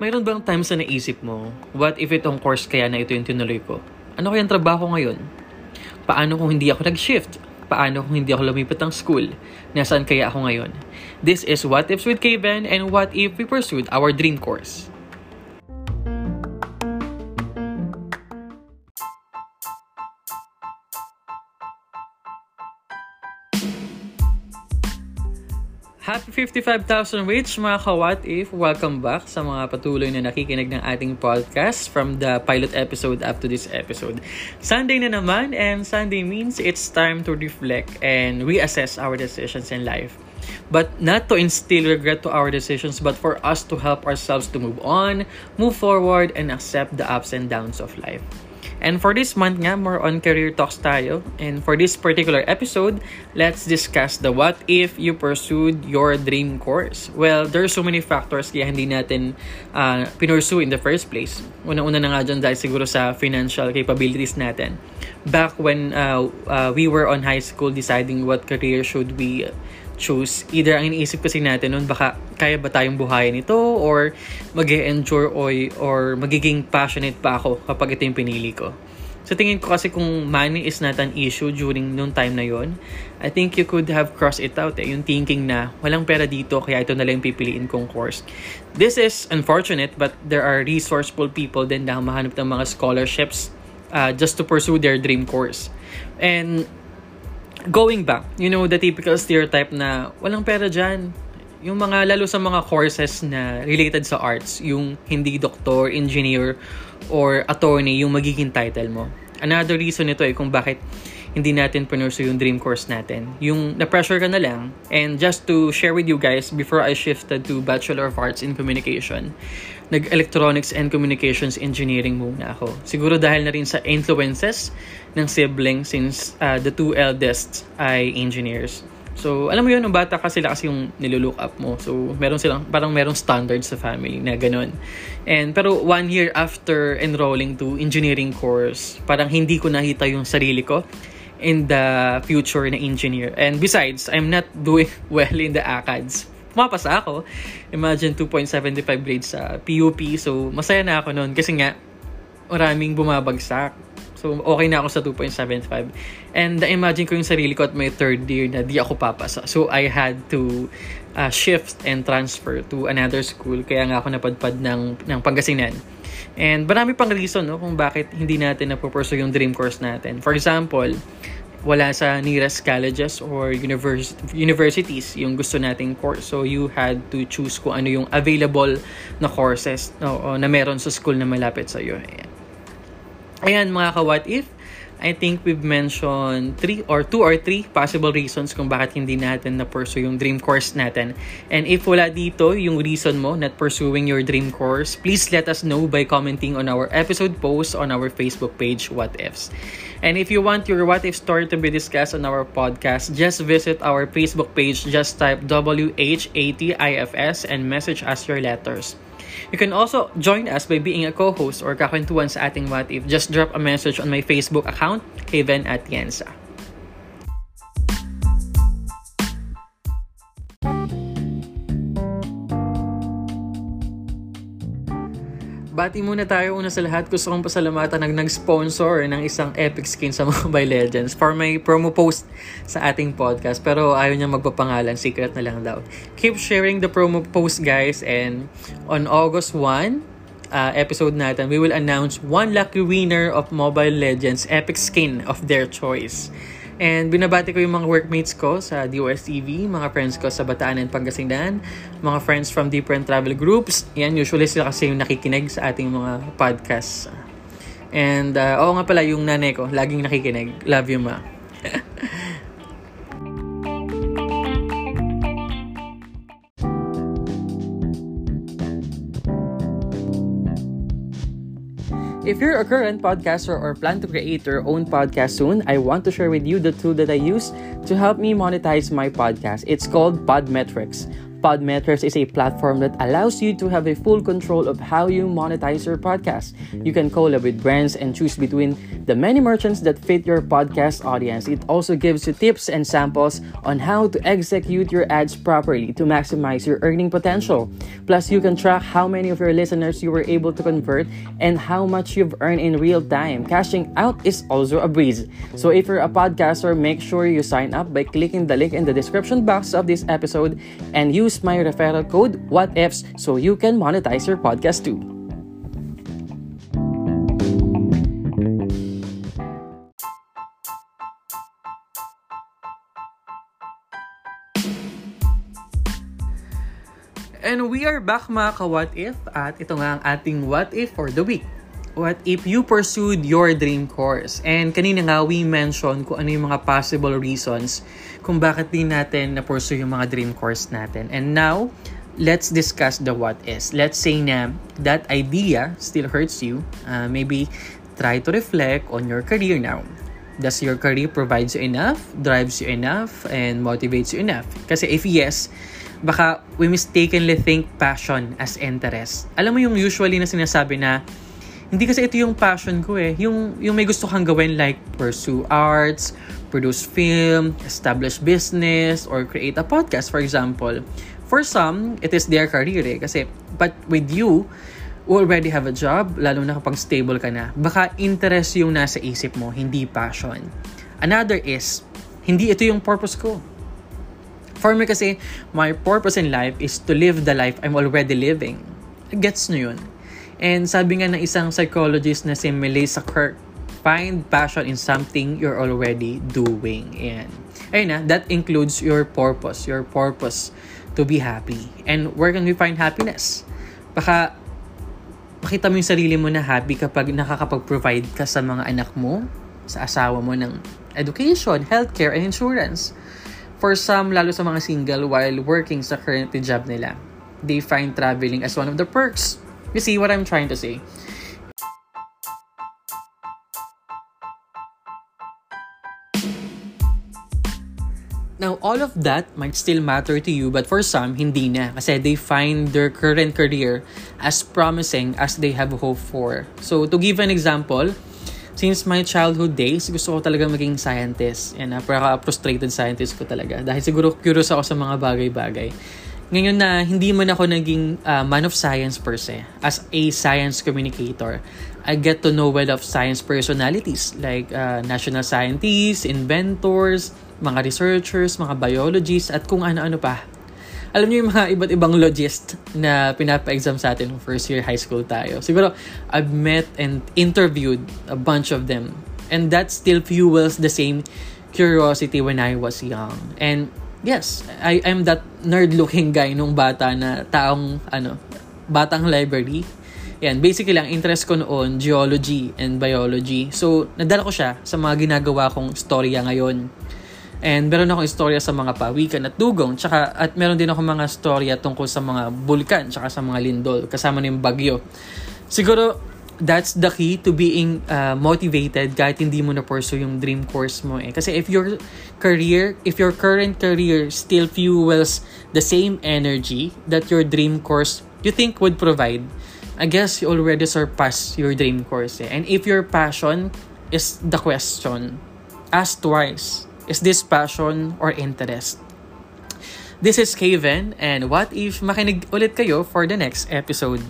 Mayroon bang times na naisip mo, what if itong course kaya na ito yung tinuloy ko? Ano kayang trabaho ngayon? Paano kung hindi ako nag-shift? Paano kung hindi ako lumipat ng school? Nasaan kaya ako ngayon? This is What Ifs with Kevin and what if we pursued our dream course? 55,000 reach mga ka-What If! Welcome back sa mga patuloy na nakikinig ng ating podcast from the pilot episode up to this episode. Sunday na naman and Sunday means it's time to reflect and reassess our decisions in life. But not to instill regret to our decisions but for us to help ourselves to move on, move forward, and accept the ups and downs of life. And for this month nga, more on career talks tayo. And for this particular episode, let's discuss the what if you pursued your dream course. Well, there are so many factors kaya hindi natin uh, pinursue in the first place. Una-una na nga dyan dahil siguro sa financial capabilities natin. Back when uh, uh, we were on high school deciding what career should we choose. Either ang iniisip kasi natin noon, baka kaya ba tayong buhayin ito or mag enjoy or, or magiging passionate pa ako kapag ito yung pinili ko. So tingin ko kasi kung money is not an issue during noong time na yon, I think you could have crossed it out eh. Yung thinking na walang pera dito kaya ito na lang pipiliin kong course. This is unfortunate but there are resourceful people din na mahanap ng mga scholarships uh, just to pursue their dream course. And going back, you know, the typical stereotype na walang pera dyan. Yung mga, lalo sa mga courses na related sa arts, yung hindi doktor, engineer, or attorney yung magiging title mo. Another reason ito eh kung bakit hindi natin punursue yung dream course natin. Yung na-pressure ka na lang. And just to share with you guys, before I shifted to Bachelor of Arts in Communication, nag-Electronics and Communications Engineering muna ako. Siguro dahil na rin sa influences ng sibling since uh, the two eldest ay engineers. So, alam mo yun, nung bata ka sila kasi yung nilulook up mo. So, meron silang, parang merong standards sa family na ganun. And, pero one year after enrolling to engineering course, parang hindi ko nakita yung sarili ko in the future na engineer. And besides, I'm not doing well in the ACADS. Pumapasa ako. Imagine 2.75 grades sa PUP. So, masaya na ako noon kasi nga, maraming bumabagsak. So, okay na ako sa 2.75. And imagine ko yung sarili ko at may third year na di ako papasa. So, I had to uh, shift and transfer to another school. Kaya nga ako napadpad ng, ng Pangasinan. And marami pang reason no, kung bakit hindi natin napupursue yung dream course natin. For example, wala sa nearest colleges or univers- universities yung gusto nating course. So, you had to choose kung ano yung available na courses no, na meron sa school na malapit sa iyo. Ayan. Ayan mga ka-what if, I think we've mentioned three or two or three possible reasons kung bakit hindi natin na-pursue yung dream course natin. And if wala dito yung reason mo not pursuing your dream course, please let us know by commenting on our episode post on our Facebook page, What Ifs. And if you want your What If story to be discussed on our podcast, just visit our Facebook page, just type WHATIFS and message us your letters. You can also join us by being a co-host or kakwentuhan sa ating What If. Just drop a message on my Facebook account, Kevin Atienza. Bati muna tayo una sa lahat. Gusto kong pasalamatan ng nag-sponsor ng isang epic skin sa Mobile Legends for my promo post sa ating podcast. Pero ayaw niya magpapangalan. Secret na lang daw. Keep sharing the promo post guys. And on August 1, uh, episode natin, we will announce one lucky winner of Mobile Legends epic skin of their choice. And binabati ko yung mga workmates ko sa DOSTV, mga friends ko sa Bataan and Pangasinan, mga friends from different travel groups. Yan, usually sila kasi yung nakikinig sa ating mga podcasts. And, uh, oo nga pala, yung nanay ko, laging nakikinig. Love you, ma. If you're a current podcaster or plan to create your own podcast soon, I want to share with you the tool that I use to help me monetize my podcast. It's called Podmetrics. Podmetrics is a platform that allows you to have a full control of how you monetize your podcast. You can collab with brands and choose between the many merchants that fit your podcast audience. It also gives you tips and samples on how to execute your ads properly to maximize your earning potential. Plus, you can track how many of your listeners you were able to convert and how much you've earned in real time. Cashing out is also a breeze. So, if you're a podcaster, make sure you sign up by clicking the link in the description box of this episode and use my referral code WhatIfs so you can monetize your podcast too. And we are back mga ka-What If at ito nga ang ating What If for the week. What if you pursued your dream course? And kanina nga we mentioned kung ano yung mga possible reasons kung bakit din natin na-pursue yung mga dream course natin. And now, let's discuss the what is. Let's say na that idea still hurts you. Uh, maybe try to reflect on your career now. Does your career provides you enough, drives you enough, and motivates you enough? Kasi if yes, baka we mistakenly think passion as interest. Alam mo yung usually na sinasabi na hindi kasi ito yung passion ko eh. Yung, yung may gusto kang gawin like pursue arts, produce film, establish business, or create a podcast for example. For some, it is their career eh. Kasi, but with you, already have a job, lalo na kapag stable ka na, baka interest yung nasa isip mo, hindi passion. Another is, hindi ito yung purpose ko. For me kasi, my purpose in life is to live the life I'm already living. Gets nyo yun? And sabi nga ng isang psychologist na si Melissa Kirk, find passion in something you're already doing. And ayun na, that includes your purpose, your purpose to be happy. And where can we find happiness? Baka makita mo yung sarili mo na happy kapag nakakapag-provide ka sa mga anak mo, sa asawa mo ng education, healthcare, and insurance. For some, lalo sa mga single, while working sa current job nila, they find traveling as one of the perks You see what I'm trying to say? Now, all of that might still matter to you, but for some, hindi na. Kasi they find their current career as promising as they have hope for. So, to give an example, since my childhood days, gusto ko talaga maging scientist. And napaka-frustrated scientist ko talaga. Dahil siguro curious ako sa mga bagay-bagay. Ngayon na hindi man ako naging uh, man of science per se, as a science communicator, I get to know well of science personalities like uh, national scientists, inventors, mga researchers, mga biologists, at kung ano-ano pa. Alam niyo yung mga iba't ibang logist na pinapa-exam sa atin first year high school tayo. Siguro, I've met and interviewed a bunch of them. And that still fuels the same curiosity when I was young. And yes, I am that nerd-looking guy nung bata na taong, ano, batang library. Yan, basically ang interest ko noon, geology and biology. So, nadala ko siya sa mga ginagawa kong storya ngayon. And meron akong istorya sa mga pawikan at dugong. Tsaka, at meron din ako mga storya tungkol sa mga bulkan, tsaka sa mga lindol, kasama na yung bagyo. Siguro, that's the key to being uh, motivated kahit hindi mo na pursue yung dream course mo eh. Kasi if your career, if your current career still fuels the same energy that your dream course you think would provide, I guess you already surpassed your dream course eh. And if your passion is the question, ask twice. Is this passion or interest? This is Kevin, and what if makinig ulit kayo for the next episode?